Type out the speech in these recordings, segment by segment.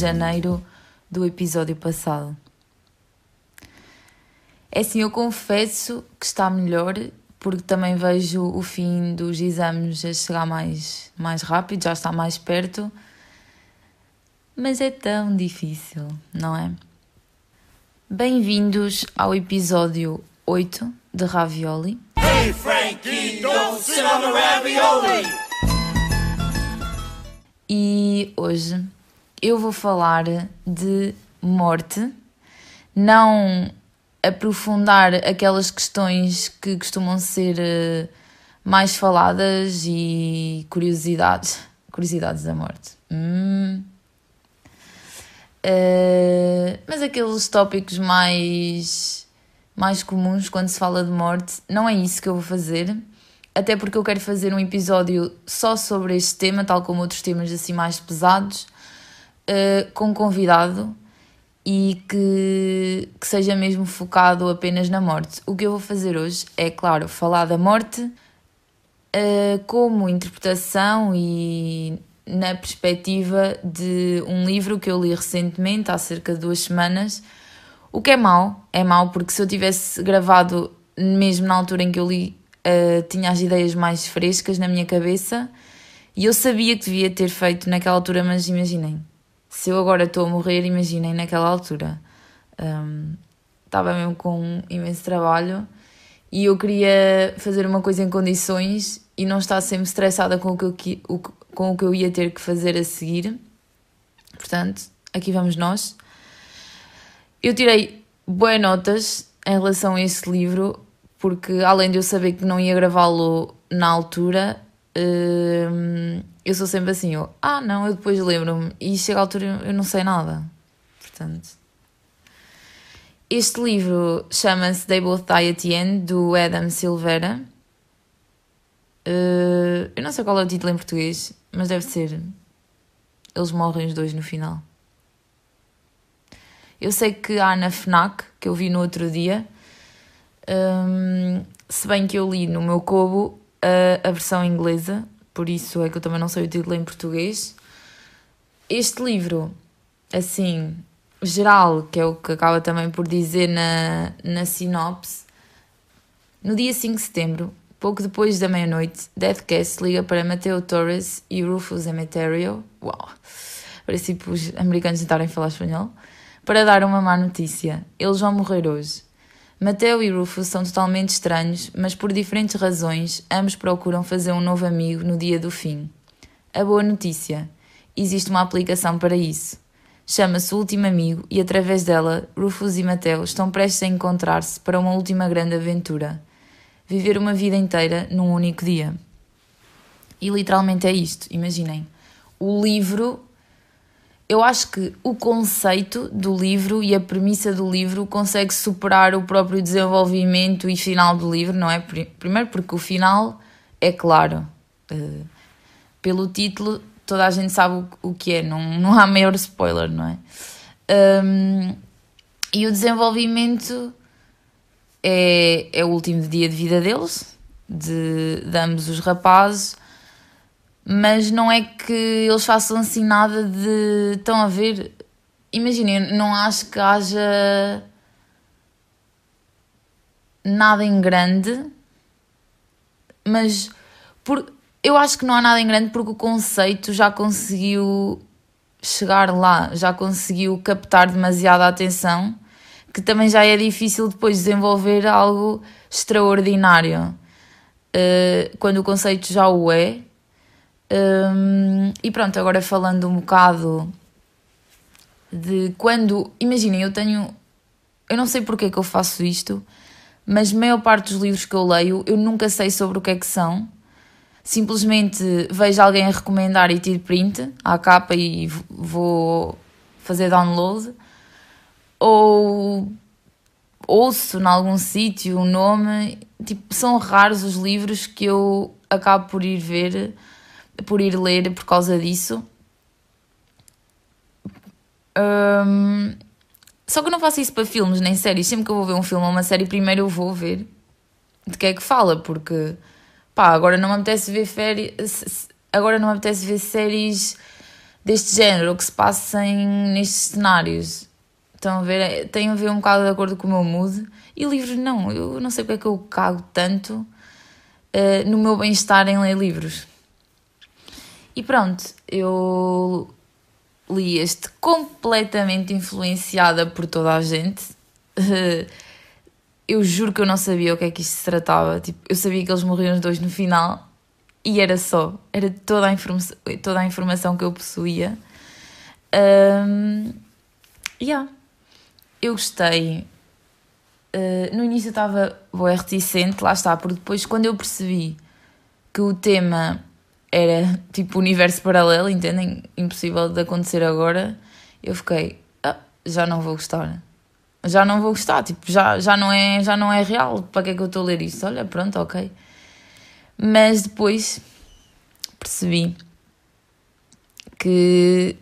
janeiro do episódio passado? É assim, eu confesso que está melhor porque também vejo o fim dos exames a chegar mais, mais rápido, já está mais perto. Mas é tão difícil, não é? Bem-vindos ao episódio 8 de Ravioli. Hey Frankie, don't sit on the ravioli. E hoje eu vou falar de morte, não aprofundar aquelas questões que costumam ser eh, mais faladas e curiosidades, curiosidades da morte. Hum. Eh, mas aqueles tópicos mais mais comuns quando se fala de morte, não é isso que eu vou fazer. Até porque eu quero fazer um episódio só sobre este tema, tal como outros temas assim mais pesados, uh, com convidado e que, que seja mesmo focado apenas na morte. O que eu vou fazer hoje é, claro, falar da morte uh, como interpretação e na perspectiva de um livro que eu li recentemente, há cerca de duas semanas. O que é mau, é mau porque se eu tivesse gravado mesmo na altura em que eu li, uh, tinha as ideias mais frescas na minha cabeça e eu sabia que devia ter feito naquela altura, mas imaginem, se eu agora estou a morrer, imaginem naquela altura. Um, estava mesmo com um imenso trabalho e eu queria fazer uma coisa em condições e não estar sempre estressada com o que eu, com o que eu ia ter que fazer a seguir. Portanto, aqui vamos nós. Eu tirei boas notas em relação a esse livro, porque além de eu saber que não ia gravá-lo na altura, eu sou sempre assim, eu, ah não, eu depois lembro-me, e chega a altura eu não sei nada. Portanto, este livro chama-se They Both Die at the End, do Adam Silveira. Uh, eu não sei qual é o título em português, mas deve ser Eles Morrem os Dois no Final. Eu sei que há na FNAC, que eu vi no outro dia, um, se bem que eu li no meu cobo a, a versão inglesa, por isso é que eu também não sei o título em português. Este livro, assim, geral, que é o que acaba também por dizer na, na sinopse, no dia 5 de setembro, pouco depois da meia-noite, Deathcast liga para Mateo Torres e Rufus Emeterio. Uau! Parece tipo os americanos tentarem falar espanhol para dar uma má notícia. Eles vão morrer hoje. Mateo e Rufus são totalmente estranhos, mas por diferentes razões, ambos procuram fazer um novo amigo no dia do fim. A boa notícia: existe uma aplicação para isso. Chama-se Último Amigo e, através dela, Rufus e Mateo estão prestes a encontrar-se para uma última grande aventura. Viver uma vida inteira num único dia. E literalmente é isto, imaginem. O livro eu acho que o conceito do livro e a premissa do livro consegue superar o próprio desenvolvimento e final do livro, não é? Primeiro porque o final é claro. Uh, pelo título, toda a gente sabe o, que é, não, não há maior spoiler, não é? Um, e o desenvolvimento é, é o último dia de vida deles, de, de ambos os rapazes mas não é que eles façam assim nada de. Estão a ver? Imaginem, não acho que haja nada em grande, mas por, eu acho que não há nada em grande porque o conceito já conseguiu chegar lá, já conseguiu captar demasiada atenção, que também já é difícil depois desenvolver algo extraordinário. Uh, quando o conceito já o é, um, e pronto, agora falando um bocado de quando. Imaginem, eu tenho. Eu não sei porque é que eu faço isto, mas a maior parte dos livros que eu leio eu nunca sei sobre o que é que são. Simplesmente vejo alguém a recomendar e tiro print à capa e vou fazer download. Ou ouço em algum sítio o um nome. Tipo, são raros os livros que eu acabo por ir ver por ir ler por causa disso. Um, só que eu não faço isso para filmes nem séries. Sempre que eu vou ver um filme ou uma série, primeiro eu vou ver de que é que fala, porque pá, agora não me apetece ver férias, agora não me apetece ver séries deste género, que se passem nestes cenários. Estão a ver? É, tem a ver um bocado de acordo com o meu mood. E livros não, eu não sei porque é que eu cago tanto uh, no meu bem-estar em ler livros. E pronto, eu li este completamente influenciada por toda a gente. eu juro que eu não sabia o que é que isto se tratava. Tipo, eu sabia que eles morriam os dois no final e era só. Era toda a, informa toda a informação que eu possuía. Um, yeah. Eu gostei. Uh, no início estava boa reticente, lá está, porque depois quando eu percebi que o tema era tipo universo paralelo, entendem? Impossível de acontecer agora. Eu fiquei, ah, já não vou gostar. Já não vou gostar, tipo, já, já, não é, já não é real. Para que é que eu estou a ler isso? Olha, pronto, ok. Mas depois percebi que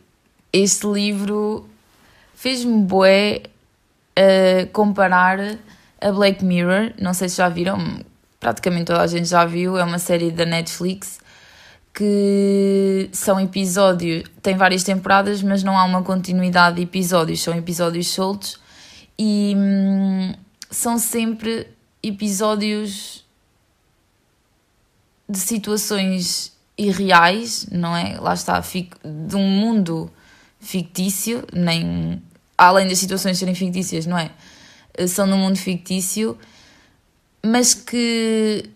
este livro fez-me bué uh, comparar a Black Mirror. Não sei se já viram, praticamente toda a gente já viu. É uma série da Netflix que são episódios, tem várias temporadas, mas não há uma continuidade de episódios, são episódios soltos e hum, são sempre episódios de situações irreais, não é? Lá está, de um mundo fictício, nem além das situações serem fictícias, não é? São num mundo fictício, mas que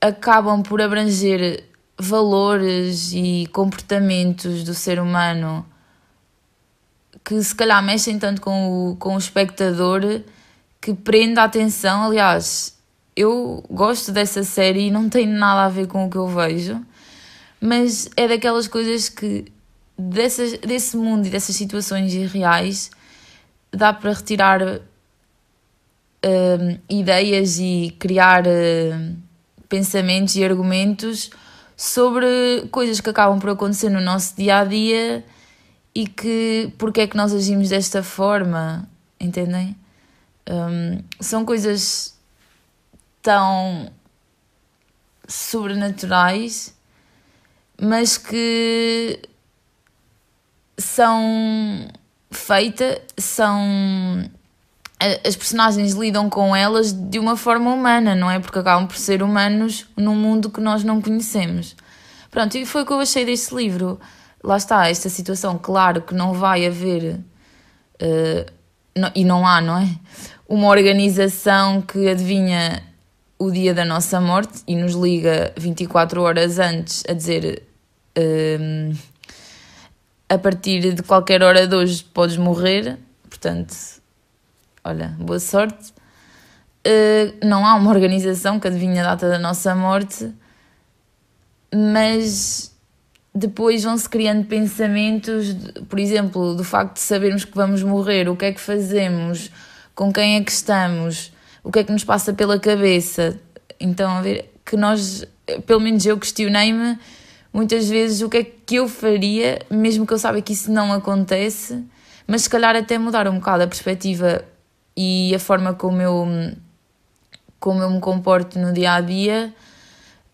acabam por abranger valores e comportamentos do ser humano que se calhar mexem tanto com o, com o espectador que prende a atenção. Aliás, eu gosto dessa série e não tem nada a ver com o que eu vejo, mas é daquelas coisas que dessas, desse mundo e dessas situações irreais dá para retirar uh, ideias e criar uh, pensamentos e argumentos sobre coisas que acabam por acontecer no nosso dia a dia e que porque é que nós agimos desta forma, entendem? Um, são coisas tão sobrenaturais, mas que são feitas, são as personagens lidam com elas de uma forma humana, não é? Porque acabam por ser humanos num mundo que nós não conhecemos. Pronto, e foi o que eu achei deste livro. Lá está, esta situação, claro que não vai haver, uh, não, e não há, não é? Uma organização que adivinha o dia da nossa morte e nos liga 24 horas antes a dizer uh, a partir de qualquer hora de hoje podes morrer, portanto olha, boa sorte. Uh, não há uma organização que adivinha a data da nossa morte, mas depois vão-se criando pensamentos, por exemplo, do facto de sabermos que vamos morrer, o que é que fazemos, com quem é que estamos, o que é que nos passa pela cabeça. Então, a ver, que nós, pelo menos eu questionei-me muitas vezes o que é que eu faria, mesmo que eu saiba que isso não acontece, mas se calhar até mudar um bocado a perspectiva e a forma como eu, como eu me comporto no dia a dia,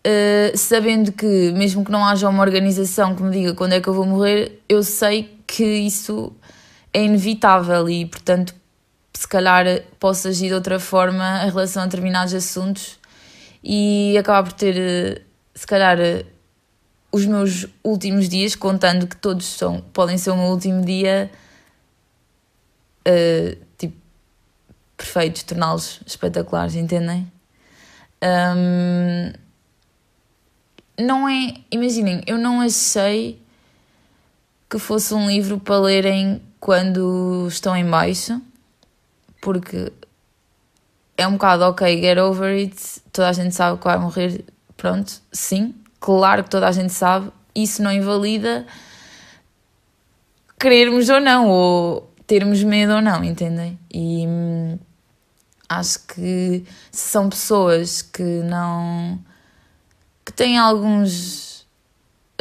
uh, sabendo que, mesmo que não haja uma organização que me diga quando é que eu vou morrer, eu sei que isso é inevitável e, portanto, se calhar posso agir de outra forma em relação a determinados assuntos e acabar por ter, eh, se calhar, eh, os meus últimos dias, contando que todos são, podem ser o meu último dia, uh, perfeitos, torná-los espetaculares, entendem? Um, não é. Imaginem, eu não achei que fosse um livro para lerem quando estão em baixo, porque é um bocado ok, get over it, toda a gente sabe que vai morrer, pronto, sim, claro que toda a gente sabe, isso não invalida querermos ou não, ou termos medo ou não, entendem? E hum, acho que são pessoas que não. que têm alguns.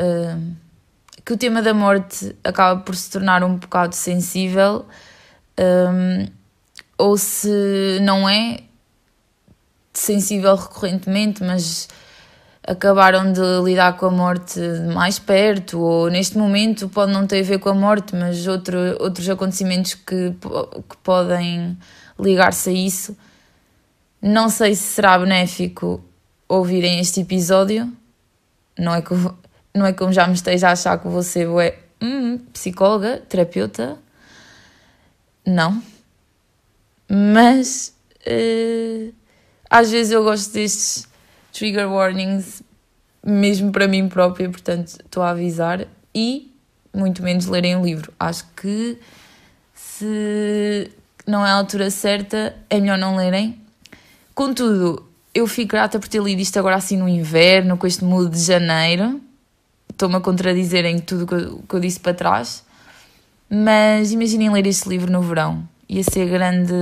Uh, que o tema da morte acaba por se tornar um bocado sensível, um, ou se não é sensível recorrentemente, mas acabaram de lidar com a morte mais perto, ou neste momento pode não ter a ver com a morte, mas outro, outros acontecimentos que, que podem ligar-se a isso. Não sei se será benéfico ouvirem este episódio. Não é, que, não é como já me esteja a achar que você é hum, psicóloga, terapeuta. Não. Mas uh, às vezes eu gosto destes trigger warnings, mesmo para mim própria, portanto estou a avisar. E muito menos lerem o livro. Acho que se não é a altura certa, é melhor não lerem. Contudo, eu fico grata por ter lido isto agora assim no inverno, com este mood de janeiro. Estou-me a contradizer em tudo que eu, que eu disse para trás. Mas imaginem ler este livro no verão. Ia ser grande.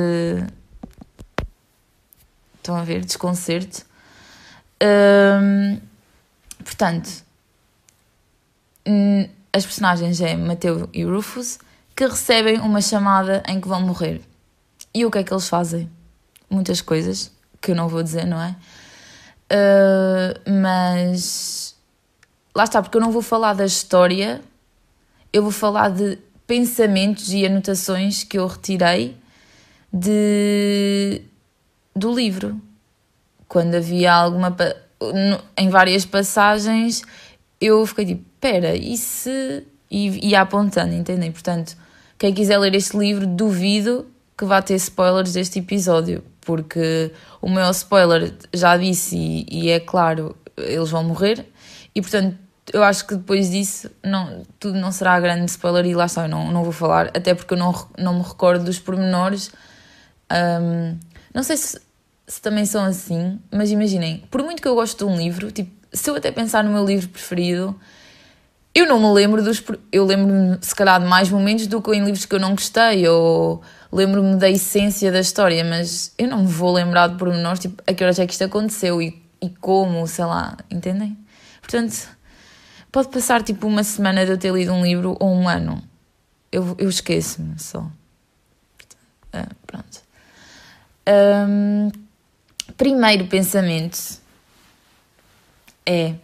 Estão a ver? Desconcerto. Portanto, as personagens é Mateu e Rufus que recebem uma chamada em que vão morrer. E o que é que eles fazem? Muitas coisas que eu não vou dizer, não é? Uh, mas lá está, porque eu não vou falar da história, eu vou falar de pensamentos e anotações que eu retirei de, do livro. Quando havia alguma. em várias passagens, eu fiquei tipo, espera, e se. E ia apontando, entendem? Portanto, quem quiser ler este livro, duvido que vá ter spoilers deste episódio, porque o meu spoiler já disse, e, e é claro, eles vão morrer, e portanto eu acho que depois disso não, tudo não será grande spoiler e lá está, eu não, não vou falar, até porque eu não, não me recordo dos pormenores. Um, não sei se, se também são assim, mas imaginem, por muito que eu goste de um livro, tipo, se eu até pensar no meu livro preferido, eu não me lembro dos. Eu lembro-me, se calhar, de mais momentos do que em livros que eu não gostei, ou lembro-me da essência da história, mas eu não me vou lembrar de pormenores, tipo, a que horas é que isto aconteceu e, e como, sei lá, entendem? Portanto, pode passar tipo uma semana de eu ter lido um livro ou um ano. Eu, eu esqueço-me só. Ah, pronto. Um, primeiro pensamento é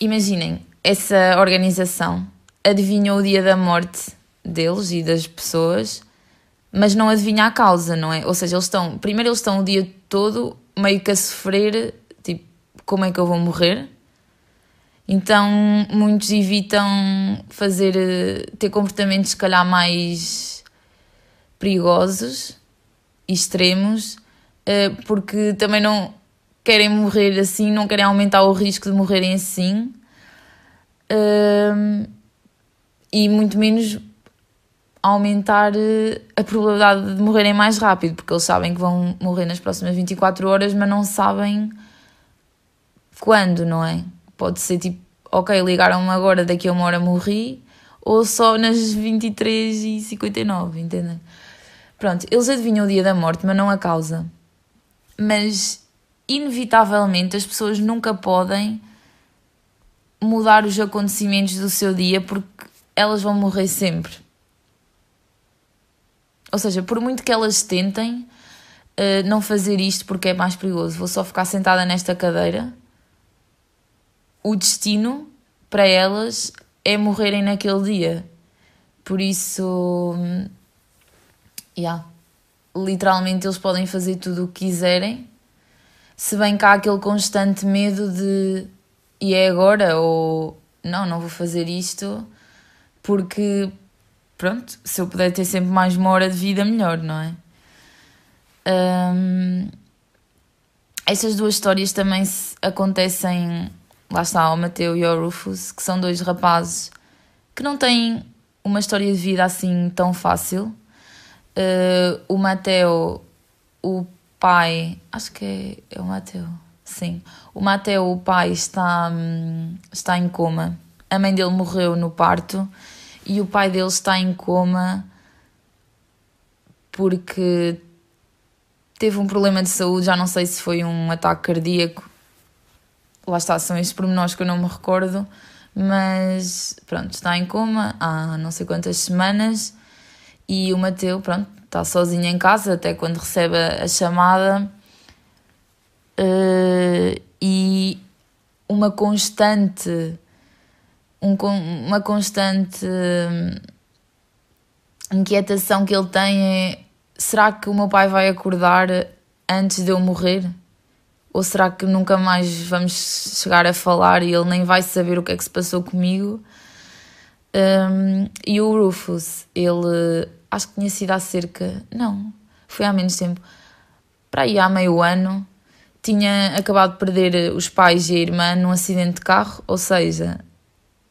imaginem, essa organização adivinhou o dia da morte deles e das pessoas, mas não adivinha a causa, não é? Ou seja, eles estão, primeiro eles estão o dia todo meio que a sofrer, tipo, como é que eu vou morrer? Então, muitos evitam fazer, ter comportamentos, se calhar, mais perigosos, extremos, eh, porque também não, querem morrer assim, não querem aumentar o risco de morrerem assim. Um, e muito menos aumentar eh, a probabilidade de morrerem mais rápido, porque eles sabem que vão morrer nas próximas 24 horas, mas não sabem quando, não é? Pode ser tipo, ok, ligaram-me agora, daqui a uma hora morri, ou só nas 23 e 59, entendem? Pronto, eles adivinham o dia da morte, mas não a causa. Mas inevitavelmente as pessoas nunca podem mudar os acontecimentos do seu dia porque elas vão morrer sempre. Ou seja, por muito que elas tentem uh, não fazer isto porque é mais perigoso, vou só ficar sentada nesta cadeira, o destino para elas é morrerem naquele dia. Por isso, yeah, literalmente eles podem fazer tudo o que quiserem se bem que há aquele constante medo de e é agora ou não, não vou fazer isto porque pronto, se eu puder ter sempre mais uma hora de vida, melhor, não é? Um, essas duas histórias também acontecem, lá está, ao Mateu e ao Rufus, que são dois rapazes que não têm uma história de vida assim tão fácil. Uh, o Mateu, o pai, acho que é, é o Mateu, sim. O Mateu, o pai, está, hum, está em coma. A mãe dele morreu no parto e o pai dele está em coma porque teve um problema de saúde, já não sei se foi um ataque cardíaco. Lá está, são estes pormenores que eu não me recordo, mas pronto, está em coma há não sei quantas semanas e o Mateu, pronto, está sozinho em casa até quando recebe a chamada. Uh, e uma constante um, uma constante hum, inquietação que ele tem é será que o meu pai vai acordar antes de eu morrer? Ou será que nunca mais vamos chegar a falar e ele nem vai saber o que é que se passou comigo? Um, e o Rufus, ele acho que tinha sido há cerca. Não, foi há menos tempo. Para aí há meio ano, tinha acabado de perder os pais e a irmã num acidente de carro, ou seja,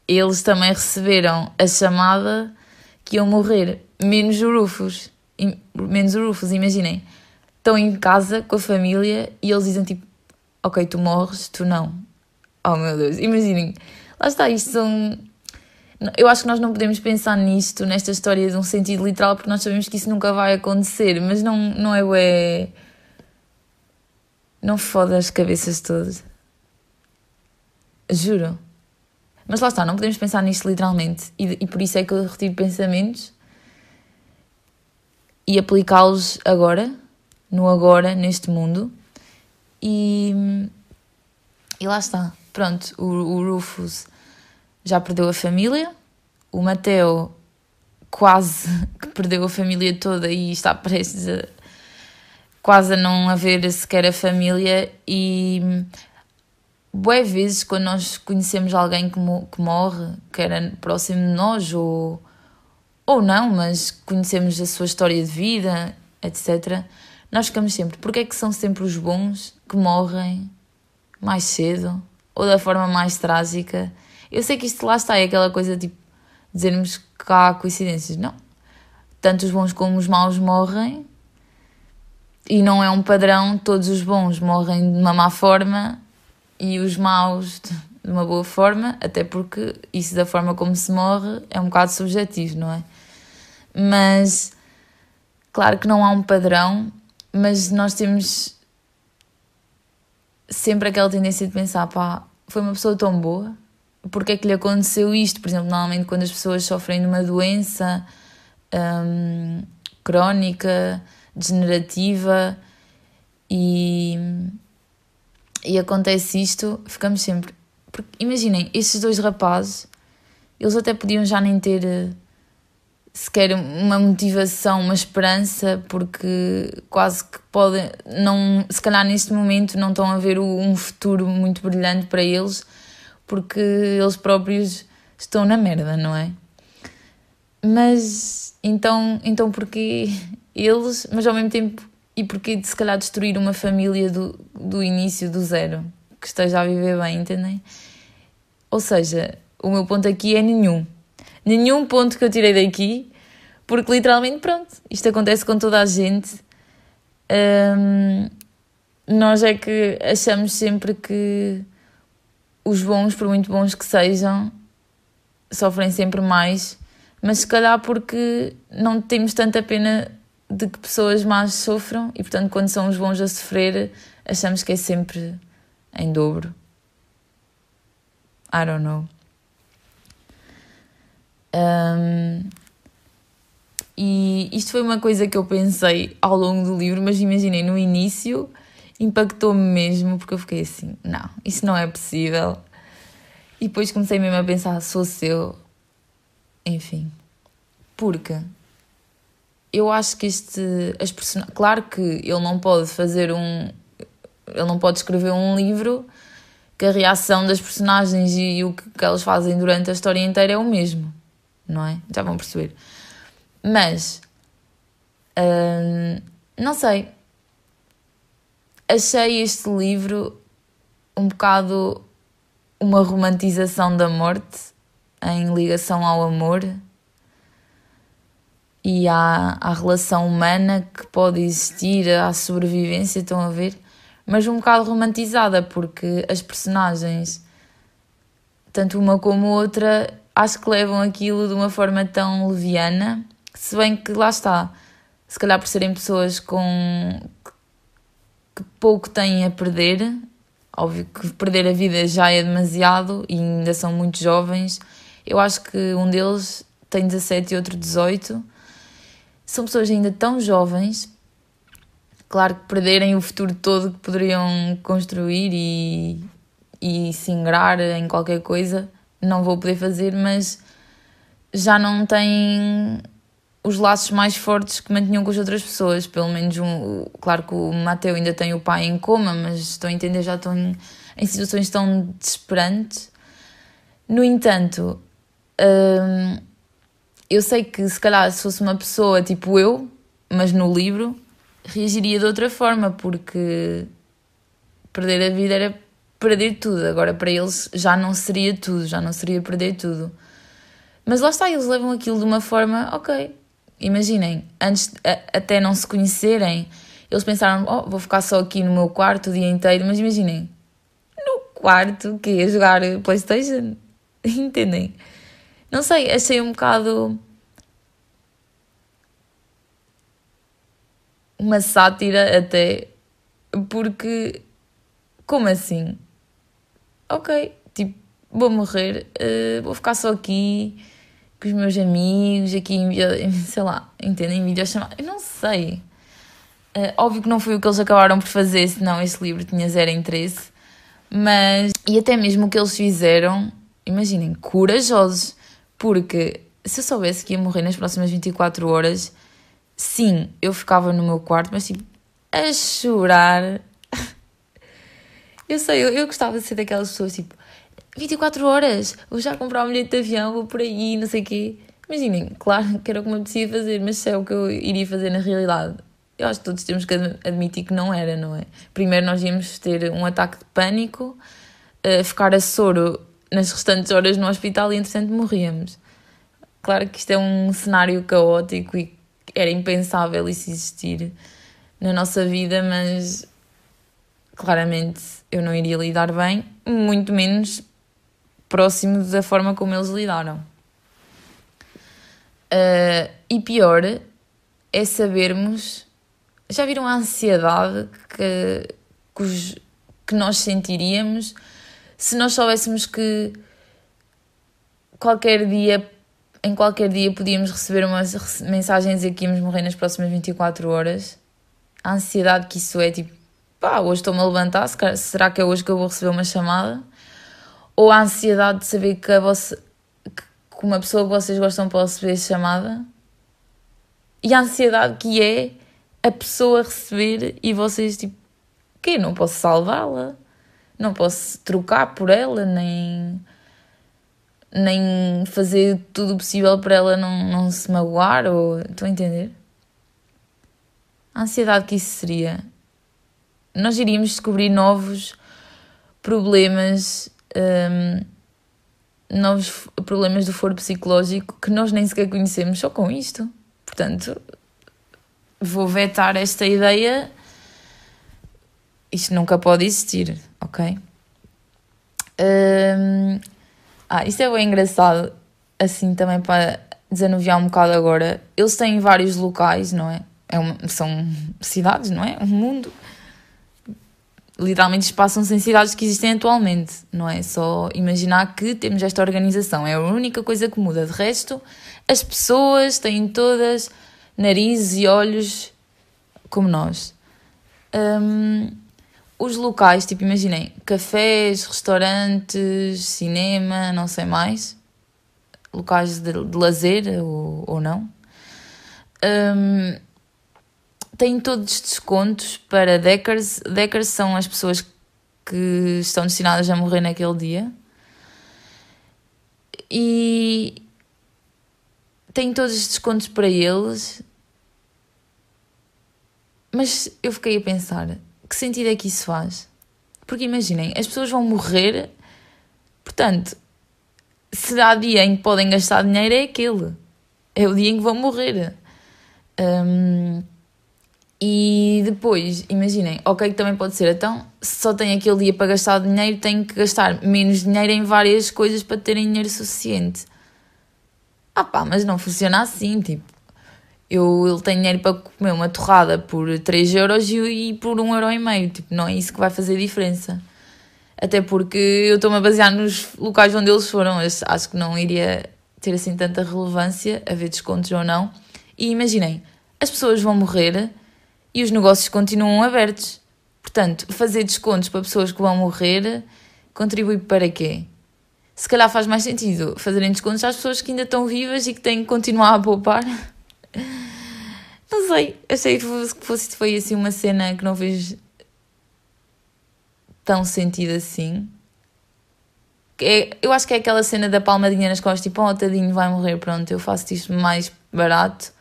eles também receberam a chamada que iam morrer, menos o Rufus. Menos o Rufus, imaginem. Estão em casa com a família e eles dizem tipo: Ok, tu morres, tu não. Oh meu Deus, imaginem. Lá está, isto são. Eu acho que nós não podemos pensar nisto, nesta história de um sentido literal, porque nós sabemos que isso nunca vai acontecer, mas não, não é. Ué... Não foda as cabeças todas. Juro. Mas lá está, não podemos pensar nisto literalmente. E, e por isso é que eu retiro pensamentos e aplicá-los agora, no agora, neste mundo. E, e lá está. Pronto, o, o Rufus já perdeu a família, o Mateo quase que perdeu a família toda e está prestes a quase a não haver sequer a família e boas vezes quando nós conhecemos alguém que, mo que morre, que era próximo de nós ou, ou não, mas conhecemos a sua história de vida, etc., nós ficamos sempre, porque é que são sempre os bons que morrem mais cedo ou da forma mais trágica? Eu sei que isto lá está, é aquela coisa tipo dizermos que há coincidências. Não. Tanto os bons como os maus morrem e não é um padrão, todos os bons morrem de uma má forma e os maus de uma boa forma, até porque isso da forma como se morre é um bocado subjetivo, não é? Mas claro que não há um padrão, mas nós temos sempre aquela tendência de pensar, pá, foi uma pessoa tão boa, porque é que lhe aconteceu isto? Por exemplo, normalmente quando as pessoas sofrem de uma doença hum, crónica, degenerativa e e acontece isto, ficamos sempre. Porque imaginem, estes dois rapazes, eles até podiam já nem ter eh, sequer uma motivação, uma esperança, porque quase que podem, não, se calhar neste momento não estão a ver um futuro muito brilhante para eles, porque eles próprios estão na merda, não é? Mas então, então porque eles, mas ao mesmo tempo e porquê se calhar destruir uma família do, do início, do zero, que esteja a viver bem, entendem? Ou seja, o meu ponto aqui é nenhum. Nenhum ponto que eu tirei daqui, porque literalmente, pronto, isto acontece com toda a gente. nós é que achamos sempre que os bons, por muito bons que sejam, sofrem sempre mais, mas se calhar porque não temos tanta pena de que pessoas más sofram e, portanto, quando são os bons a sofrer, achamos que é sempre em dobro. I don't know. Um, e isto foi uma coisa que eu pensei ao longo do livro, mas imaginei no início, impactou-me mesmo, porque eu fiquei assim: não, isso não é possível. E depois comecei mesmo a pensar: sou seu. Enfim. Porque eu acho que este. As person... Claro que ele não pode fazer um. Ele não pode escrever um livro que a reação das personagens e o que elas fazem durante a história inteira é o mesmo, não é? Já vão perceber. Mas. Hum, não sei. Achei este livro um bocado uma romantização da morte em ligação ao amor e à, à relação humana que pode existir, à sobrevivência, estão a ver? Mas um bocado romantizada, porque as personagens, tanto uma como outra, acho que levam aquilo de uma forma tão leviana, se bem que lá está, se calhar por serem pessoas com que pouco têm a perder, óbvio que perder a vida já é demasiado e ainda são muito jovens. Eu acho que um deles tem 17 e outro 18 são pessoas ainda tão jovens. Claro que perderem o futuro todo que poderiam construir e, e se ingrar em qualquer coisa, não vou poder fazer, mas já não têm os laços mais fortes que mantinham com as outras pessoas. Pelo menos, um, claro que o Mateu ainda tem o pai em coma, mas estou a entender, já estão em, em situações tão desesperantes. No entanto, hum, eu sei que se calhar se fosse uma pessoa tipo eu, mas no livro, reagiria de outra forma, porque perder a vida era perder tudo. Agora, para eles, já não seria tudo, já não seria perder tudo. Mas lá está, eles levam aquilo de uma forma, ok, imaginem, antes a, até não se conhecerem, eles pensaram, oh, vou ficar só aqui no meu quarto o dia inteiro, mas imaginem, no quarto que ia jogar Playstation, entendem? Não sei, achei um bocado uma sátira até, porque como assim? Ok, tipo, vou morrer, uh, vou ficar só aqui com os meus amigos, aqui em, sei lá, entendem? Em videochamada. Eu não sei. Uh, óbvio que não foi o que eles acabaram por fazer, senão este livro tinha zero interesse. Mas, e até mesmo o que eles fizeram, imaginem, corajosos. Porque se eu soubesse que ia morrer nas próximas 24 horas, sim, eu ficava no meu quarto, mas tipo, a chorar. eu sei, eu, eu gostava de ser daquelas pessoas tipo, 24 horas, vou já comprar um bilhete de avião, vou por aí, não sei o quê. Imaginem, claro que era o que me apetecia fazer, mas se é o que eu iria fazer na realidade. Eu acho que todos temos que admitir que não era, não é? Primeiro nós íamos ter um ataque de pânico, uh, ficar a soro nas restantes horas no hospital e entretanto morríamos. Claro que isto é um cenário caótico e era impensável isso existir na nossa vida, mas claramente eu não iria lidar bem, muito menos próximo da forma como eles lidaram. Uh, e pior é sabermos. Já viram a ansiedade que, que, que nós sentiríamos se nós soubéssemos que qualquer dia, em qualquer dia, podíamos receber umas mensagens e que íamos morrer nas próximas 24 horas? A ansiedade que isso é tipo, pá, hoje estou-me a levantar, será que é hoje que eu vou receber uma chamada? Ou a ansiedade de saber que, a vossa, que uma pessoa que vocês gostam pode receber chamada. E a ansiedade que é a pessoa receber e vocês tipo, que não posso salvá-la, não posso trocar por ela, nem nem fazer tudo o possível para ela não, não se magoar ou estão a entender? A ansiedade que isso seria. Nós iríamos descobrir novos problemas um, novos problemas do foro psicológico que nós nem sequer conhecemos só com isto. Portanto, vou vetar esta ideia. Isto nunca pode existir, ok? Um, ah, isto é bem engraçado, assim também para desanuviar um bocado agora. Eles têm vários locais, não é? é uma, são cidades, não é? Um mundo literalmente passam-se em cidades que existem atualmente, não é só imaginar que temos esta organização, é a única coisa que muda. De resto, as pessoas têm todas narizes e olhos como nós. Um, os locais, tipo, imaginem, cafés, restaurantes, cinema, não sei mais, locais de, de lazer ou, ou não. Um, têm todos descontos para Deckers. Deckers são as pessoas que estão destinadas a morrer naquele dia. E têm todos os descontos para eles. Mas eu fiquei a pensar, que sentido é que isso faz? Porque imaginem, as pessoas vão morrer, portanto, se há dia em que podem gastar dinheiro é aquele. É o dia em que vão morrer. Um, e depois, imaginem, ok, também pode ser, então, se só tem aquele dia para gastar dinheiro, tem que gastar menos dinheiro em várias coisas para terem dinheiro suficiente. Ah pá, mas não funciona assim, tipo, eu, ele tem dinheiro para comer uma torrada por 3 euros e, e por 1 euro e meio, tipo, não é isso que vai fazer diferença. Até porque eu estou-me a basear nos locais onde eles foram, acho que não iria ter assim tanta relevância, haver descontos ou não. E imaginem, as pessoas vão morrer e os negócios continuam abertos. Portanto, fazer descontos para pessoas que vão morrer contribui para quê? Se calhar faz mais sentido fazerem descontos às pessoas que ainda estão vivas e que têm que continuar a poupar. Não sei, achei que fosse, foi assim uma cena que não fez tão sentido assim. É, eu acho que é aquela cena da palmadinha nas costas, tipo, oh, tadinho, vai morrer, pronto, eu faço isto mais barato.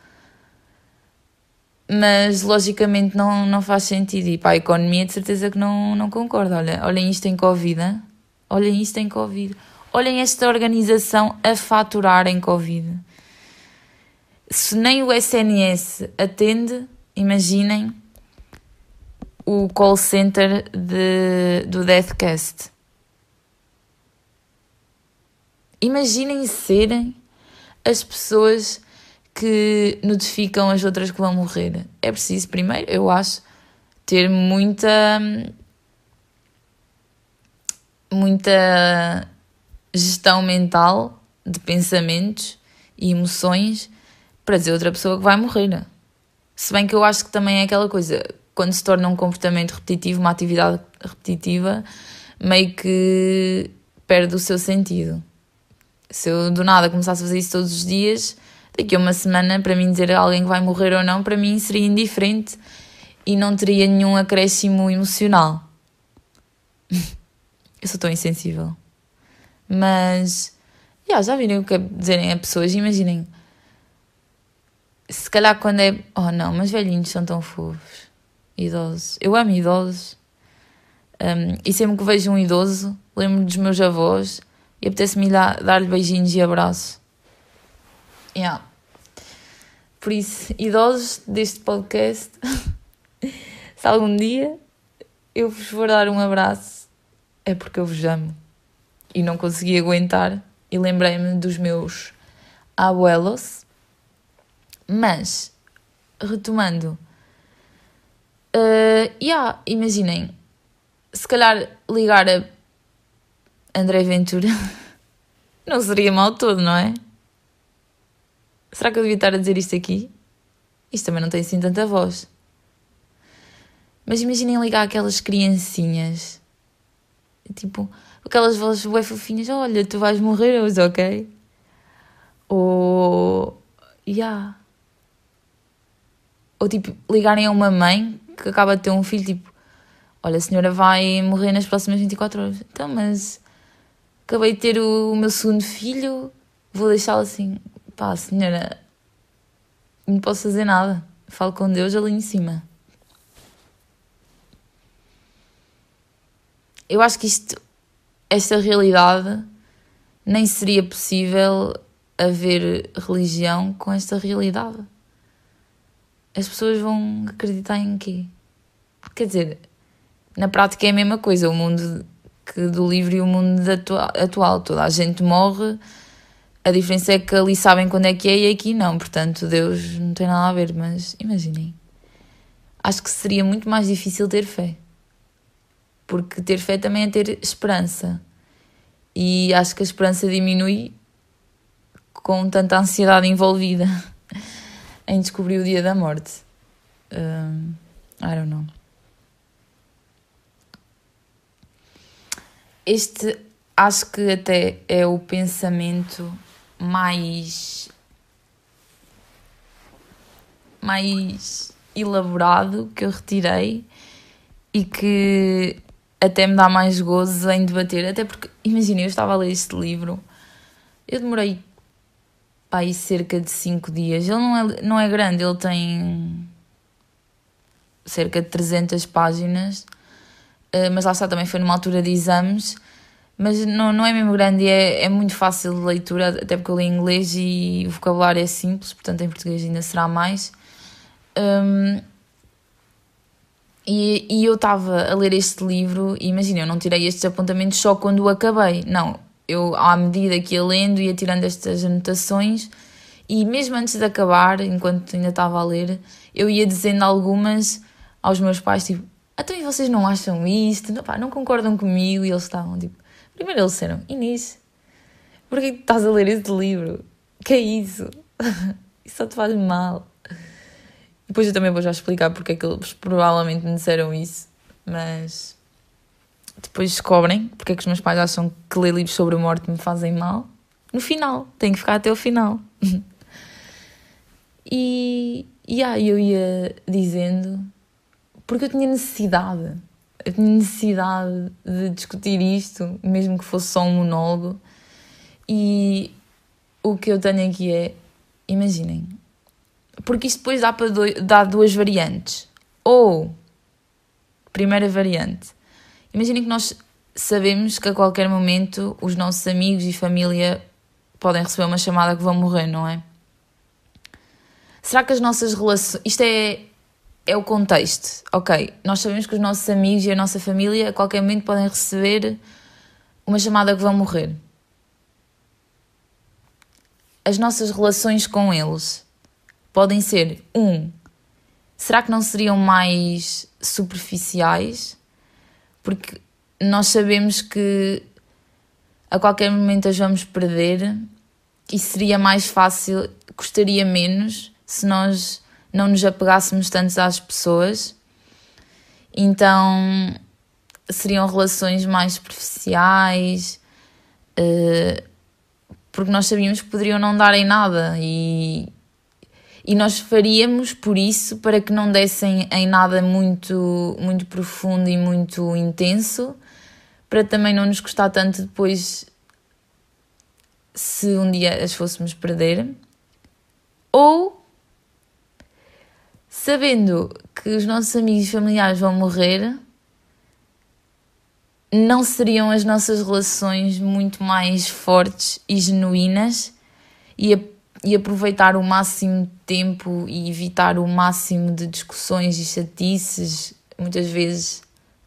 Mas logicamente não, não faz sentido. E para a economia, de certeza que não, não concordo. Olha, olhem isto em Covid, hein? olhem isto em Covid. Olhem esta organização a faturar em Covid. Se nem o SNS atende, imaginem o call center de, do Deathcast. Imaginem serem as pessoas que notificam as outras que vão morrer. É preciso, primeiro, eu acho, ter muita. muita gestão mental de pensamentos e emoções para dizer outra pessoa que vai morrer. Se bem que eu acho que também é aquela coisa, quando se torna um comportamento repetitivo, uma atividade repetitiva, meio que perde o seu sentido. Se eu do nada começasse a fazer isso todos os dias, daqui a uma semana, para mim dizer alguém que vai morrer ou não, para mim seria indiferente e não teria nenhum acréscimo emocional. eu sou tão insensível. Mas, yeah, já viram o que é dizerem a pessoas? Imaginem, se calhar quando é. Oh não, mas velhinhos são tão fofos. Idosos. Eu amo idosos. Um, e sempre que vejo um idoso, lembro dos meus avós e apetece-me dar-lhe beijinhos e abraços. Yeah. Por isso, idosos deste podcast, se algum dia eu vos for dar um abraço, é porque eu vos amo. E não consegui aguentar e lembrei-me dos meus abuelos. Mas, retomando, uh, yeah, imaginem, se calhar ligar a André Ventura não seria mal todo, não é? Será que eu devia estar a dizer isto aqui? Isto também não tem assim tanta voz. Mas imaginem ligar aquelas criancinhas, tipo, aquelas vozes bem fofinhas: Olha, tu vais morrer hoje, ok? Ou. Yeah. Ou tipo, ligarem a uma mãe que acaba de ter um filho, tipo, olha, a senhora vai morrer nas próximas 24 horas. Então, mas acabei de ter o, o meu segundo filho, vou deixá-lo assim. Pá, senhora, não posso fazer nada. Falo com Deus ali em cima. Eu acho que isto, esta realidade, nem seria possível haver religião com esta realidade. As pessoas vão acreditar em quê? Quer dizer, na prática é a mesma coisa. O mundo que do livro e o mundo atual. Toda a gente morre, a diferença é que ali sabem quando é que é e aqui não. Portanto, Deus não tem nada a ver, mas imaginem. Acho que seria muito mais difícil ter fé. Porque ter fé também é ter esperança. E acho que a esperança diminui com tanta ansiedade envolvida em descobrir o dia da morte. Um, I don't know. Este acho que até é o pensamento mais mais elaborado que eu retirei e que até me dá mais gozo em debater. Até porque, imagina, eu estava a ler este livro, eu demorei para aí cerca de 5 dias. Ele não é, não é grande, ele tem cerca de 300 páginas eh, mas lá está, também foi numa altura de exames, mas não, não é mesmo grande e é, é muito fácil de leitura, até porque eu li inglês e o vocabulário é simples, portanto em português ainda será mais. Um, e, e eu estava a ler este livro e imagina, eu não tirei estes apontamentos só quando o acabei, não. Eu, à medida que ia lendo, ia tirando estas anotações e mesmo antes de acabar, enquanto ainda estava a ler, eu ia dizendo algumas aos meus pais, tipo, então e vocês não acham isto? Não, pá, não concordam comigo? E eles estavam tipo. Primeiro eles disseram: Inês, porquê que estás a ler este livro? Que é isso? isso só te faz mal. Depois eu também vou já explicar porque é que eles provavelmente me disseram isso, mas depois descobrem porque é que os meus pais acham que ler livros sobre a morte me fazem mal. No final, tenho que ficar até o final. e, e aí eu ia dizendo, porque eu tinha necessidade, tinha necessidade de discutir isto, mesmo que fosse só um monólogo. E o que eu tenho aqui é, imaginem, porque isto depois dá para do, dar duas variantes. Ou, primeira variante, imaginem que nós sabemos que a qualquer momento os nossos amigos e família podem receber uma chamada que vão morrer, não é? Será que as nossas relações. Isto é, é o contexto. Ok, nós sabemos que os nossos amigos e a nossa família a qualquer momento podem receber uma chamada que vão morrer. As nossas relações com eles podem ser: um, será que não seriam mais superficiais? Porque nós sabemos que a qualquer momento as vamos perder e seria mais fácil, custaria menos se nós não nos apegássemos tanto às pessoas. Então seriam relações mais superficiais, uh, porque nós sabíamos que poderiam não dar em nada e, e nós faríamos por isso para que não dessem em nada muito, muito profundo e muito intenso para também não nos custar tanto depois se um dia as fôssemos perder. Ou sabendo que os nossos amigos e familiares vão morrer, não seriam as nossas relações muito mais fortes e genuínas e, e aproveitar o máximo de tempo e evitar o máximo de discussões e chatices, muitas vezes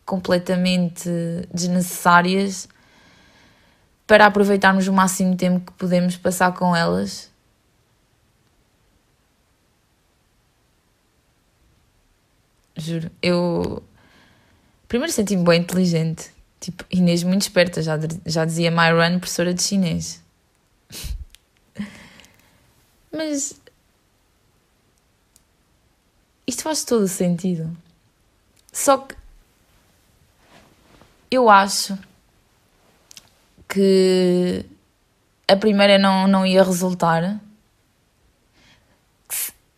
completamente desnecessárias para aproveitarmos o máximo tempo que podemos passar com elas. Juro, eu primeiro senti-me bem inteligente, tipo Inês muito esperta, já, já dizia Myron, professora de chinês. Mas isto faz todo o sentido. Só que eu acho que a primeira não, não ia resultar.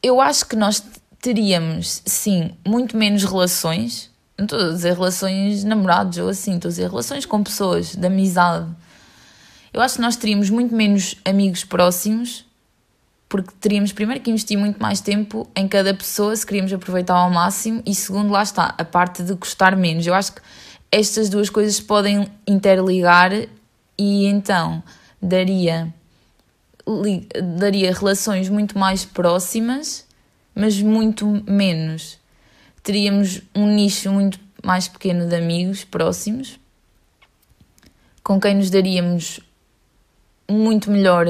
Eu acho que nós teríamos, sim, muito menos relações. Não estou a dizer relações namorados ou assim, estou a dizer relações com pessoas, de amizade. Eu acho que nós teríamos muito menos amigos próximos, porque teríamos primeiro que investir muito mais tempo em cada pessoa se queríamos aproveitar ao máximo, e segundo, lá está, a parte de custar menos. Eu acho que estas duas coisas podem interligar e então daria, daria relações muito mais próximas, mas muito menos. Teríamos um nicho muito mais pequeno de amigos próximos, com quem nos daríamos muito melhor.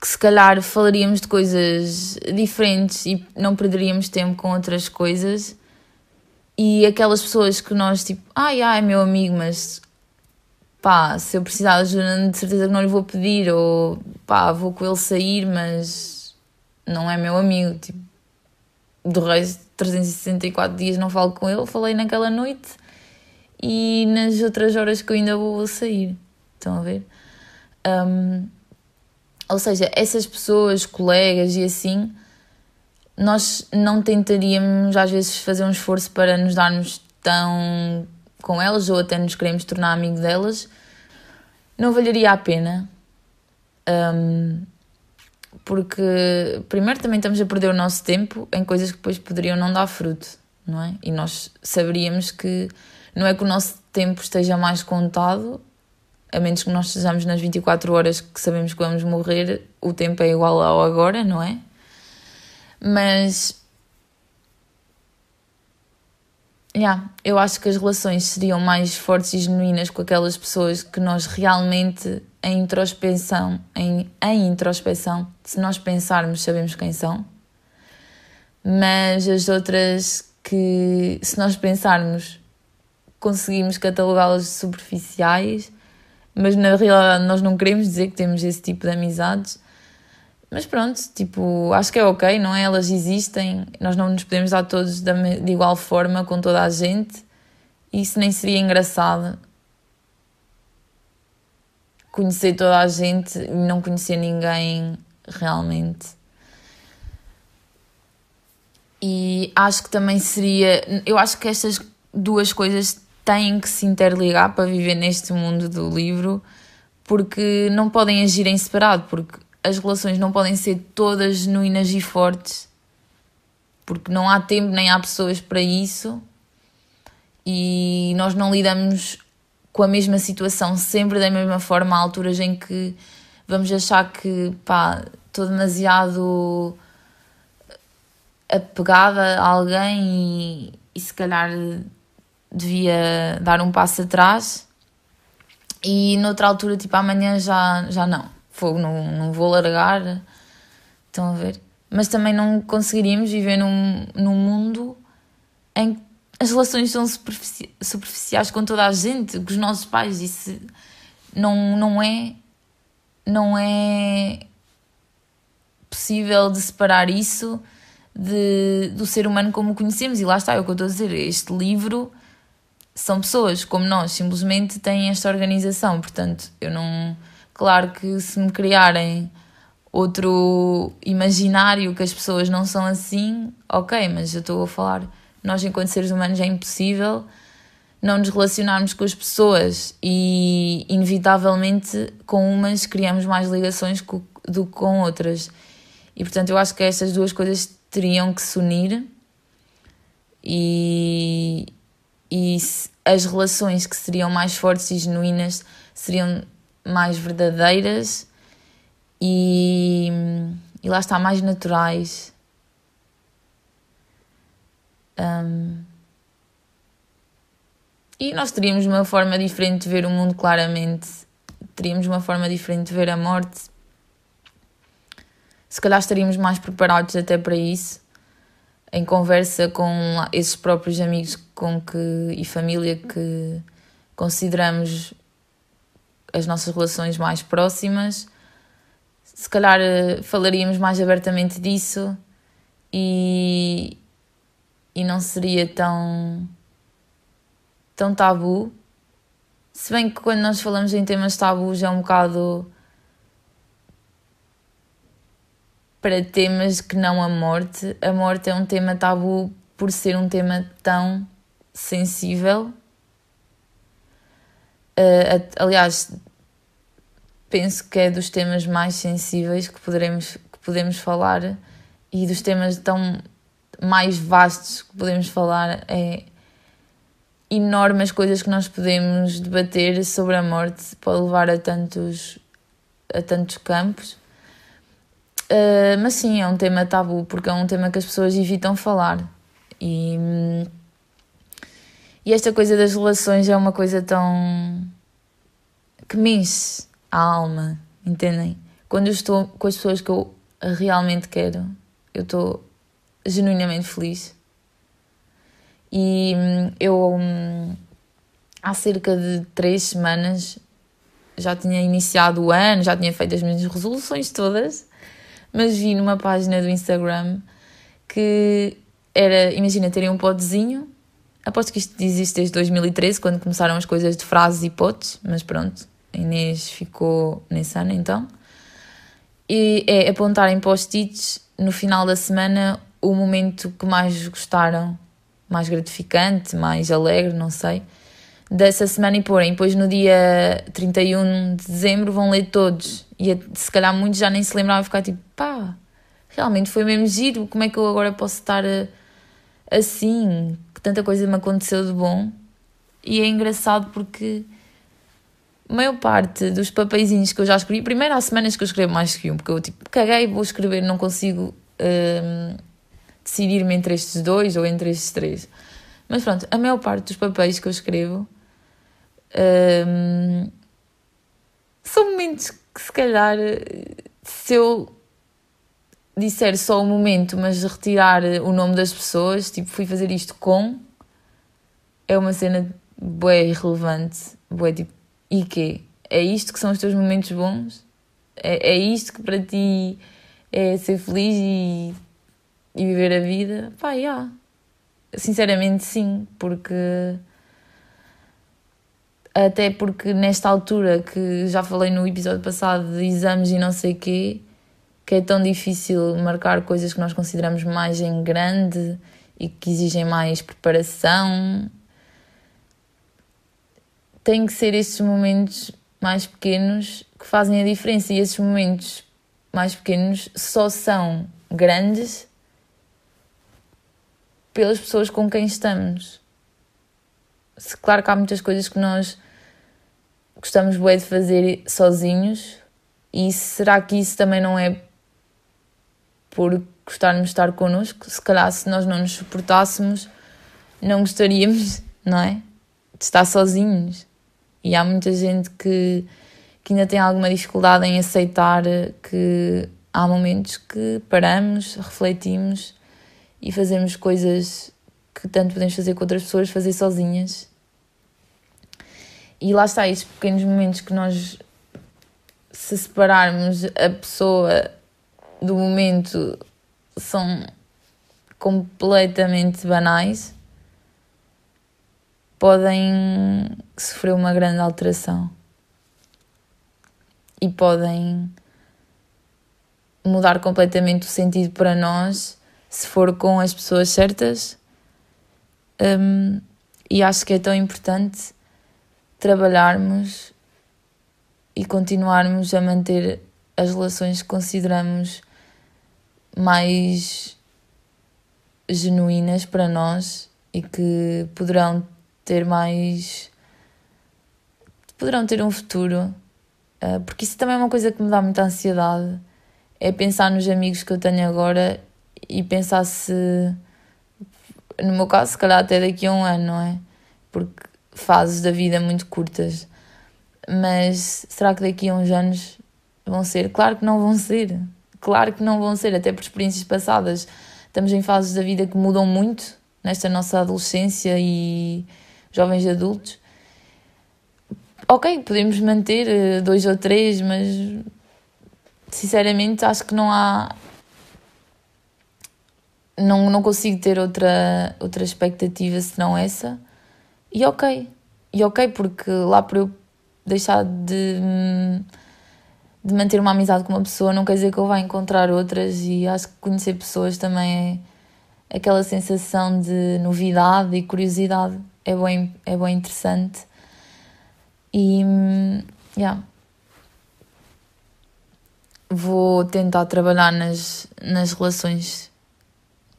Que se calhar falaríamos de coisas diferentes e não perderíamos tempo com outras coisas e aquelas pessoas que nós, tipo, ai, ai, meu amigo, mas pá, se eu precisar de ajuda, de certeza que não lhe vou pedir, ou pá, vou com ele sair, mas não é meu amigo, tipo, do resto, 364 dias não falo com ele, falei naquela noite e nas outras horas que eu ainda vou sair. Estão a ver? Um, ou seja, essas pessoas, colegas e assim, nós não tentaríamos às vezes fazer um esforço para nos darmos tão com elas ou até nos queremos tornar amigo delas, não valeria a pena. Um, porque primeiro também estamos a perder o nosso tempo em coisas que depois poderiam não dar fruto, não é? E nós saberíamos que não é que o nosso tempo esteja mais contado, a menos que nós estejamos nas 24 horas que sabemos que vamos morrer, o tempo é igual ao agora, não é? Mas. Yeah, eu acho que as relações seriam mais fortes e genuínas com aquelas pessoas que nós realmente, em introspeção, em, em introspeção, se nós pensarmos, sabemos quem são. Mas as outras que, se nós pensarmos, conseguimos catalogá-las de superficiais, mas na realidade nós não queremos dizer que temos esse tipo de amizades Mas pronto, tipo, acho que é ok, não é? Elas existem, nós não nos podemos dar todos de igual forma com toda a gente. Isso nem seria engraçado. Conhecer toda a gente e não conhecer ninguém realmente. E acho que também seria. Eu acho que estas duas coisas têm que se interligar para viver neste mundo do livro, porque não podem agir em separado, porque as relações não podem ser todas genuínas e fortes, porque não há tempo nem há pessoas para isso e nós não lidamos com a mesma situação sempre da mesma forma. Há alturas em que vamos achar que estou demasiado apegada a alguém e, e se calhar devia dar um passo atrás e noutra altura, tipo amanhã já, já não fogo, não, não vou largar. Estão a ver? Mas também não conseguiríamos viver num, num mundo em que as relações são superfici superficiais com toda a gente, com os nossos pais. Isso não, não é. Não é possível de separar isso de, do ser humano como o conhecemos. E lá está, é o que eu estou a dizer. Este livro são pessoas como nós, simplesmente têm esta organização. Portanto, eu não Claro que se me criarem outro imaginário que as pessoas não são assim, ok, mas eu estou a falar, nós enquanto seres humanos é impossível não nos relacionarmos com as pessoas e inevitavelmente com umas criamos mais ligações do que com outras. E portanto eu acho que estas duas coisas teriam que se unir e, e as relações que seriam mais fortes e genuínas seriam mais verdadeiras e, e lá está, mais naturais. Um, e nós teríamos uma forma diferente de ver o mundo, claramente. Teríamos uma forma diferente de ver a morte. Se calhar estaríamos mais preparados até para isso, em conversa com esses próprios amigos com que, e família que consideramos as nossas relações mais próximas, se calhar eh, falaríamos mais abertamente disso e, e não seria tão, tão tabu. Se bem que quando nós falamos em temas tabus é um bocado para temas que não a morte. A morte é um tema tabu por ser um tema tão sensível Uh, aliás, penso que é dos temas mais sensíveis que poderemos que podemos falar e dos temas tão mais vastos que podemos falar é enormes coisas que nós podemos debater sobre a morte pode levar a tantos a tantos campos uh, mas sim é um tema tabu porque é um tema que as pessoas evitam falar e e esta coisa das relações é uma coisa tão. que me enche a alma, entendem? Quando eu estou com as pessoas que eu realmente quero, eu estou genuinamente feliz. E hum, eu, hum, há cerca de três semanas, já tinha iniciado o ano, já tinha feito as minhas resoluções todas, mas vi numa página do Instagram que era, imagina, terem um potezinho Aposto que isto existe desde 2013, quando começaram as coisas de frases e potes, mas pronto, Inês ficou nesse ano então. E é apontar em post-its no final da semana o momento que mais gostaram, mais gratificante, mais alegre, não sei, dessa semana e porem. Depois no dia 31 de dezembro vão ler todos. E se calhar muitos já nem se lembravam e ficar tipo, pá, realmente foi mesmo giro, como é que eu agora posso estar assim? tanta coisa me aconteceu de bom e é engraçado porque a maior parte dos papeizinhos que eu já escrevi, primeiro há semanas que eu escrevo mais que um, porque eu tipo, caguei, vou escrever, não consigo hum, decidir-me entre estes dois ou entre estes três. Mas pronto, a maior parte dos papéis que eu escrevo hum, são momentos que se calhar se eu disser só o momento, mas retirar o nome das pessoas, tipo, fui fazer isto com, é uma cena bué irrelevante, bué tipo, e quê? É isto que são os teus momentos bons? É, é isto que para ti é ser feliz e, e viver a vida, pá. Yeah. Sinceramente, sim, porque. Até porque nesta altura que já falei no episódio passado de exames e não sei quê, que é tão difícil marcar coisas que nós consideramos mais em grande e que exigem mais preparação. Tem que ser estes momentos mais pequenos que fazem a diferença e esses momentos mais pequenos só são grandes pelas pessoas com quem estamos. Claro que há muitas coisas que nós gostamos bem de fazer sozinhos e será que isso também não é por gostarmos de estar connosco? Se calhar se nós não nos suportássemos não gostaríamos, não é? De estar sozinhos. E há muita gente que que ainda tem alguma dificuldade em aceitar que há momentos que paramos, refletimos e fazemos coisas que tanto podemos fazer com outras pessoas, fazer sozinhas. E lá está, estes pequenos momentos que nós, se separarmos a pessoa do momento, são completamente banais, podem sofrer uma grande alteração e podem mudar completamente o sentido para nós se for com as pessoas certas. Um, e acho que é tão importante trabalharmos e continuarmos a manter as relações que consideramos mais genuínas para nós e que poderão ter mais poderão ter um futuro ah, porque isso também é uma coisa que me dá muita ansiedade. É pensar nos amigos que eu tenho agora e pensar se, no meu caso, se calhar até daqui a um ano, não é? Porque fases da vida muito curtas. Mas será que daqui a uns anos vão ser? Claro que não vão ser. Claro que não vão ser, até por experiências passadas. Estamos em fases da vida que mudam muito nesta nossa adolescência e jovens adultos ok, podemos manter eh, dois ou três, mas sinceramente acho que não há. Não, não consigo ter outra, outra expectativa senão essa. E ok. E ok, porque lá para eu deixar de, de manter uma amizade com uma pessoa não quer dizer que eu vá encontrar outras. E acho que conhecer pessoas também é aquela sensação de novidade e curiosidade. É bem, é bem interessante e, yeah. Vou tentar trabalhar nas, nas relações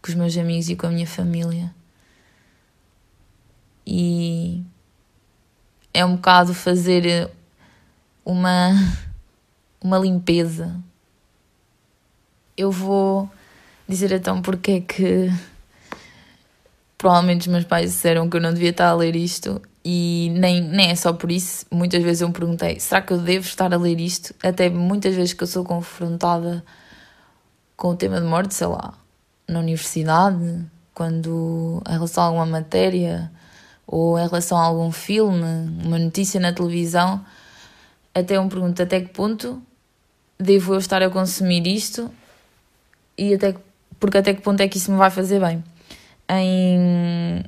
com os meus amigos e com a minha família. E é um bocado fazer uma, uma limpeza. Eu vou dizer então porque é que provavelmente os meus pais disseram que eu não devia estar a ler isto e nem, nem é só por isso, muitas vezes eu me perguntei: será que eu devo estar a ler isto? Até muitas vezes que eu sou confrontada com o tema de morte, sei lá, na universidade, quando em relação a alguma matéria ou em relação a algum filme, uma notícia na televisão, até eu me pergunto até que ponto devo eu estar a consumir isto e até porque até que ponto é que isso me vai fazer bem. Em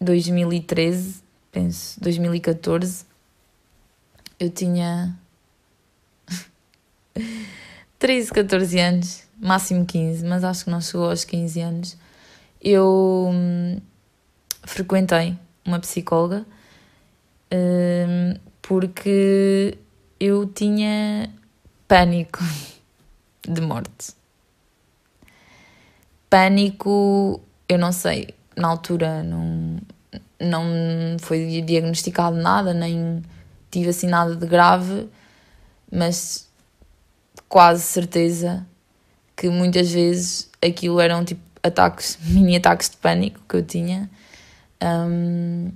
2013 penso, 2014, eu tinha 13, 14 anos, máximo 15, mas acho que não chegou aos 15 anos. Eu hum, frequentei uma psicóloga hum, porque eu tinha pânico de morte. Pânico, eu não sei, na altura não, não foi diagnosticado nada, nem tive assim nada de grave, mas quase certeza que muitas vezes aquilo eram tipo ataques, mini ataques de pânico que eu tinha. Um,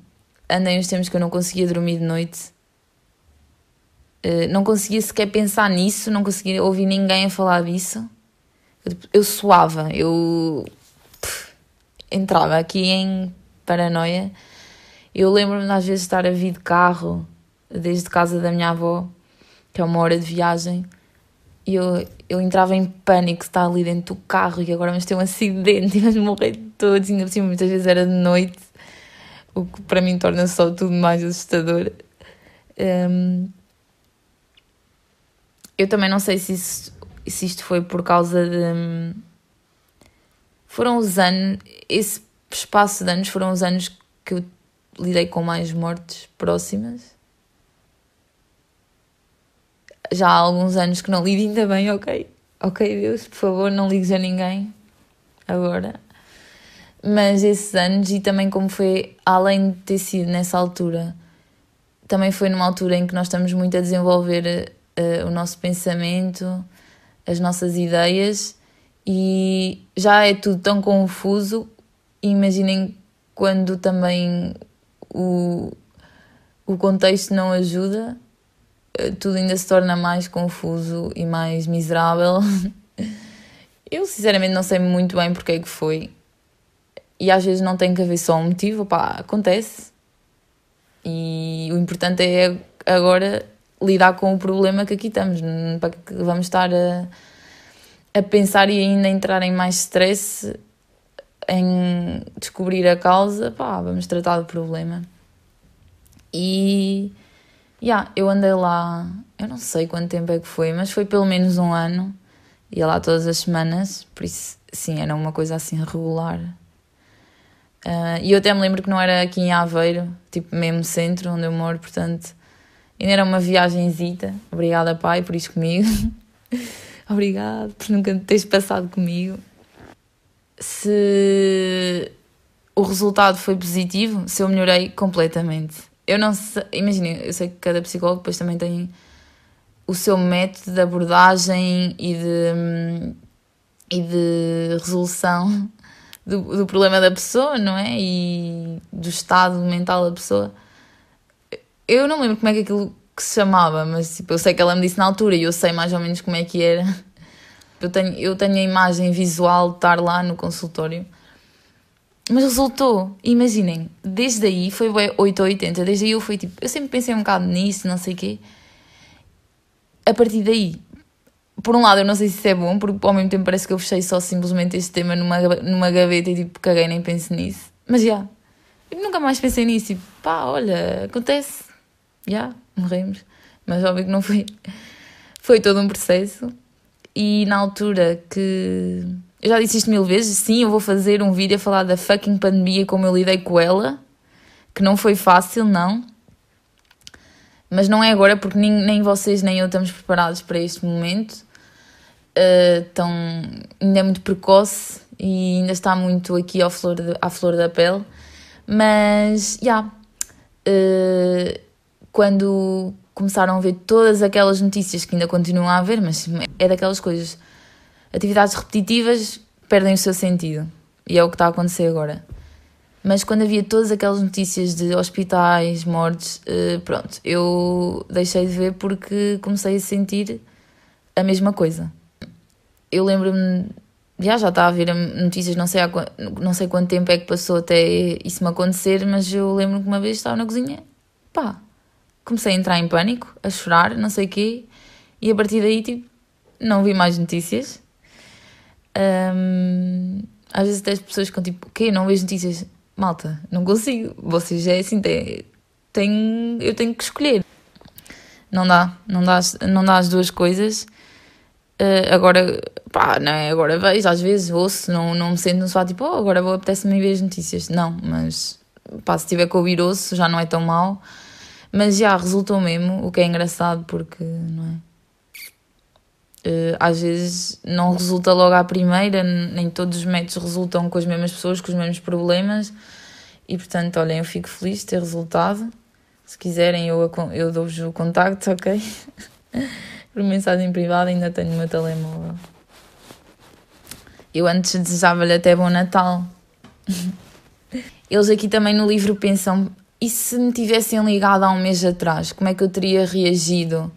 andei uns tempos que eu não conseguia dormir de noite. Uh, não conseguia sequer pensar nisso, não conseguia ouvir ninguém a falar disso. Eu, eu suava, eu pff, entrava aqui em paranoia eu lembro-me às vezes de estar a vir de carro desde casa da minha avó, que é uma hora de viagem, E eu, eu entrava em pânico, está ali dentro do carro e agora vamos ter um acidente e vamos morrer todos. E ainda por cima, muitas vezes era de noite, o que para mim torna só tudo mais assustador. Um, eu também não sei se, se isto foi por causa de. Foram os anos. Esse espaço de anos foram os anos que eu lidei com mais mortes próximas. Já há alguns anos que não lido ainda bem, ok. Ok, Deus, por favor, não ligues a ninguém agora. Mas esses anos, e também como foi, além de ter sido nessa altura, também foi numa altura em que nós estamos muito a desenvolver uh, o nosso pensamento, as nossas ideias, e já é tudo tão confuso. Imaginem quando também o, o contexto não ajuda, tudo ainda se torna mais confuso e mais miserável. Eu sinceramente não sei muito bem porque é que foi. E às vezes não tem que haver só um motivo, pá, acontece. E o importante é agora lidar com o problema que aqui estamos, para que vamos estar a, a pensar e ainda entrar em mais stress em descobrir a causa, pá, vamos tratar do problema. E yeah, eu andei lá, eu não sei quanto tempo é que foi, mas foi pelo menos um ano. Ia lá todas as semanas, por isso, sim, era uma coisa assim regular. Uh, e eu até me lembro que não era aqui em Aveiro, tipo mesmo centro onde eu moro, portanto Ainda era uma viagenzita. Obrigada, pai, por isso comigo. Obrigado por nunca teres passado comigo. Se o resultado foi positivo, se eu melhorei completamente. Eu não sei, imaginem, eu sei que cada psicólogo depois também tem o seu método de abordagem e de, e de resolução do, do problema da pessoa, não é? E do estado mental da pessoa eu não lembro como é que aquilo que se chamava, mas tipo, eu sei que ela me disse na altura e eu sei mais ou menos como é que era. Eu tenho, eu tenho a imagem visual de estar lá no consultório. Mas resultou, imaginem, desde aí foi 8 ou 80, desde aí eu fui tipo, eu sempre pensei um bocado nisso, não sei o quê. A partir daí, por um lado, eu não sei se isso é bom, porque ao mesmo tempo parece que eu fechei só simplesmente este tema numa, numa gaveta e tipo, caguei, nem penso nisso. Mas já, eu nunca mais pensei nisso e pá, olha, acontece já, yeah, morremos. Mas óbvio que não foi. Foi todo um processo. E na altura que. Eu já disse isto mil vezes, sim, eu vou fazer um vídeo a falar da fucking pandemia, como eu lidei com ela, que não foi fácil, não. Mas não é agora, porque nem, nem vocês nem eu estamos preparados para este momento. Uh, então, ainda é muito precoce e ainda está muito aqui à flor, de, à flor da pele. Mas, já. Yeah, uh, quando começaram a ver todas aquelas notícias que ainda continuam a haver, mas é daquelas coisas. Atividades repetitivas perdem o seu sentido. E é o que está a acontecer agora. Mas quando havia todas aquelas notícias de hospitais, mortes, eh, pronto, eu deixei de ver porque comecei a sentir a mesma coisa. Eu lembro-me, já, já está a ver notícias, não sei, há, não sei quanto tempo é que passou até isso me acontecer, mas eu lembro que uma vez estava na cozinha, pá, comecei a entrar em pânico, a chorar, não sei o quê, e a partir daí, tipo, não vi mais notícias. Um, às vezes até as pessoas ficam tipo, o quê? Não vejo notícias? Malta, não consigo. Vocês é assim, tem, tem, eu tenho que escolher. Não dá, não dá, não dá as duas coisas. Uh, agora, pá, não é? Agora vejo, às vezes ouço, não, não me sento no sofá tipo, oh, agora vou apetece-me ver as notícias. Não, mas pá, se tiver que ouvir ouço já não é tão mal. Mas já resultou mesmo, o que é engraçado porque, não é? Uh, às vezes não resulta logo à primeira, nem todos os métodos resultam com as mesmas pessoas, com os mesmos problemas. E portanto, olhem, eu fico feliz de ter resultado. Se quiserem, eu, eu dou-vos o contacto, ok? Por mensagem privada, ainda tenho o meu telemóvel. Eu antes desejava-lhe até bom Natal. Eles aqui também no livro pensam e se me tivessem ligado há um mês atrás, como é que eu teria reagido?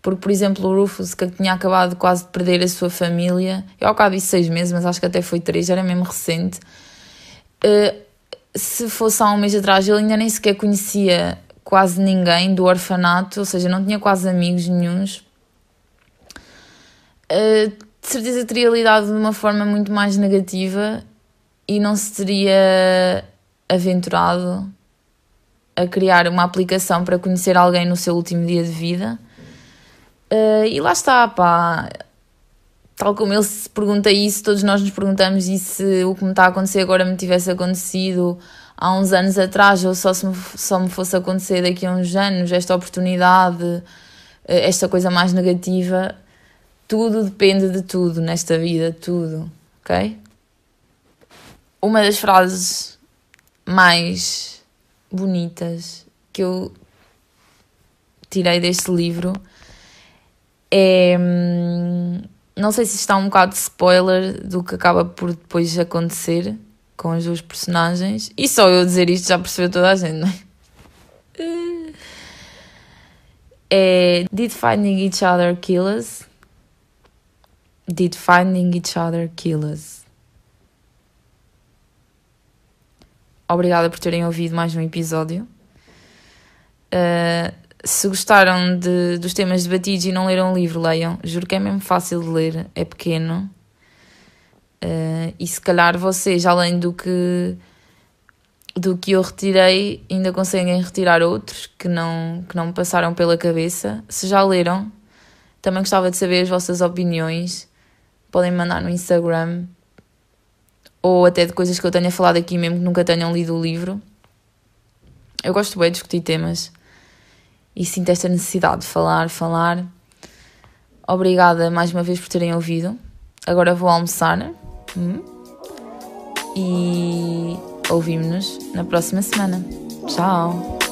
Porque, por exemplo, o Rufus, que tinha acabado quase de perder a sua família, eu ao cabo disse seis meses, mas acho que até foi três, era mesmo recente. Uh, se fosse há um mês atrás, ele ainda nem sequer conhecia quase ninguém do orfanato, ou seja, não tinha quase amigos nenhums. uh, de certeza teria lidado de uma forma muito mais negativa e não se teria aventurado a criar uma aplicação para conhecer alguém no seu último dia de vida. Uh, e lá está, pá. Tal como ele se pergunta isso, todos nós nos perguntamos e se o que me está a acontecer agora me tivesse acontecido há uns anos atrás ou só, se me, só me fosse acontecer daqui a uns anos, esta oportunidade, eh, esta coisa mais negativa. Tudo depende de tudo nesta vida, tudo, ok? Uma das frases mais bonitas que eu tirei deste livro é. Não sei se está um bocado de spoiler do que acaba por depois acontecer com as duas personagens. E só eu dizer isto já percebeu toda a gente, não é? É. Did finding each other kill us? Did finding each other kill us? Obrigada por terem ouvido mais um episódio. Uh, se gostaram de, dos temas debatidos e não leram o livro, leiam. Juro que é mesmo fácil de ler, é pequeno. Uh, e se calhar vocês, além do que do que eu retirei, ainda conseguem retirar outros que não, que não me passaram pela cabeça. Se já leram, também gostava de saber as vossas opiniões. Podem mandar no Instagram ou até de coisas que eu tenha falado aqui mesmo que nunca tenham lido o livro. Eu gosto bem de discutir temas e sinto esta necessidade de falar, falar. Obrigada mais uma vez por terem ouvido. Agora vou almoçar hum? e ouvimos-nos na próxima semana. Tchau!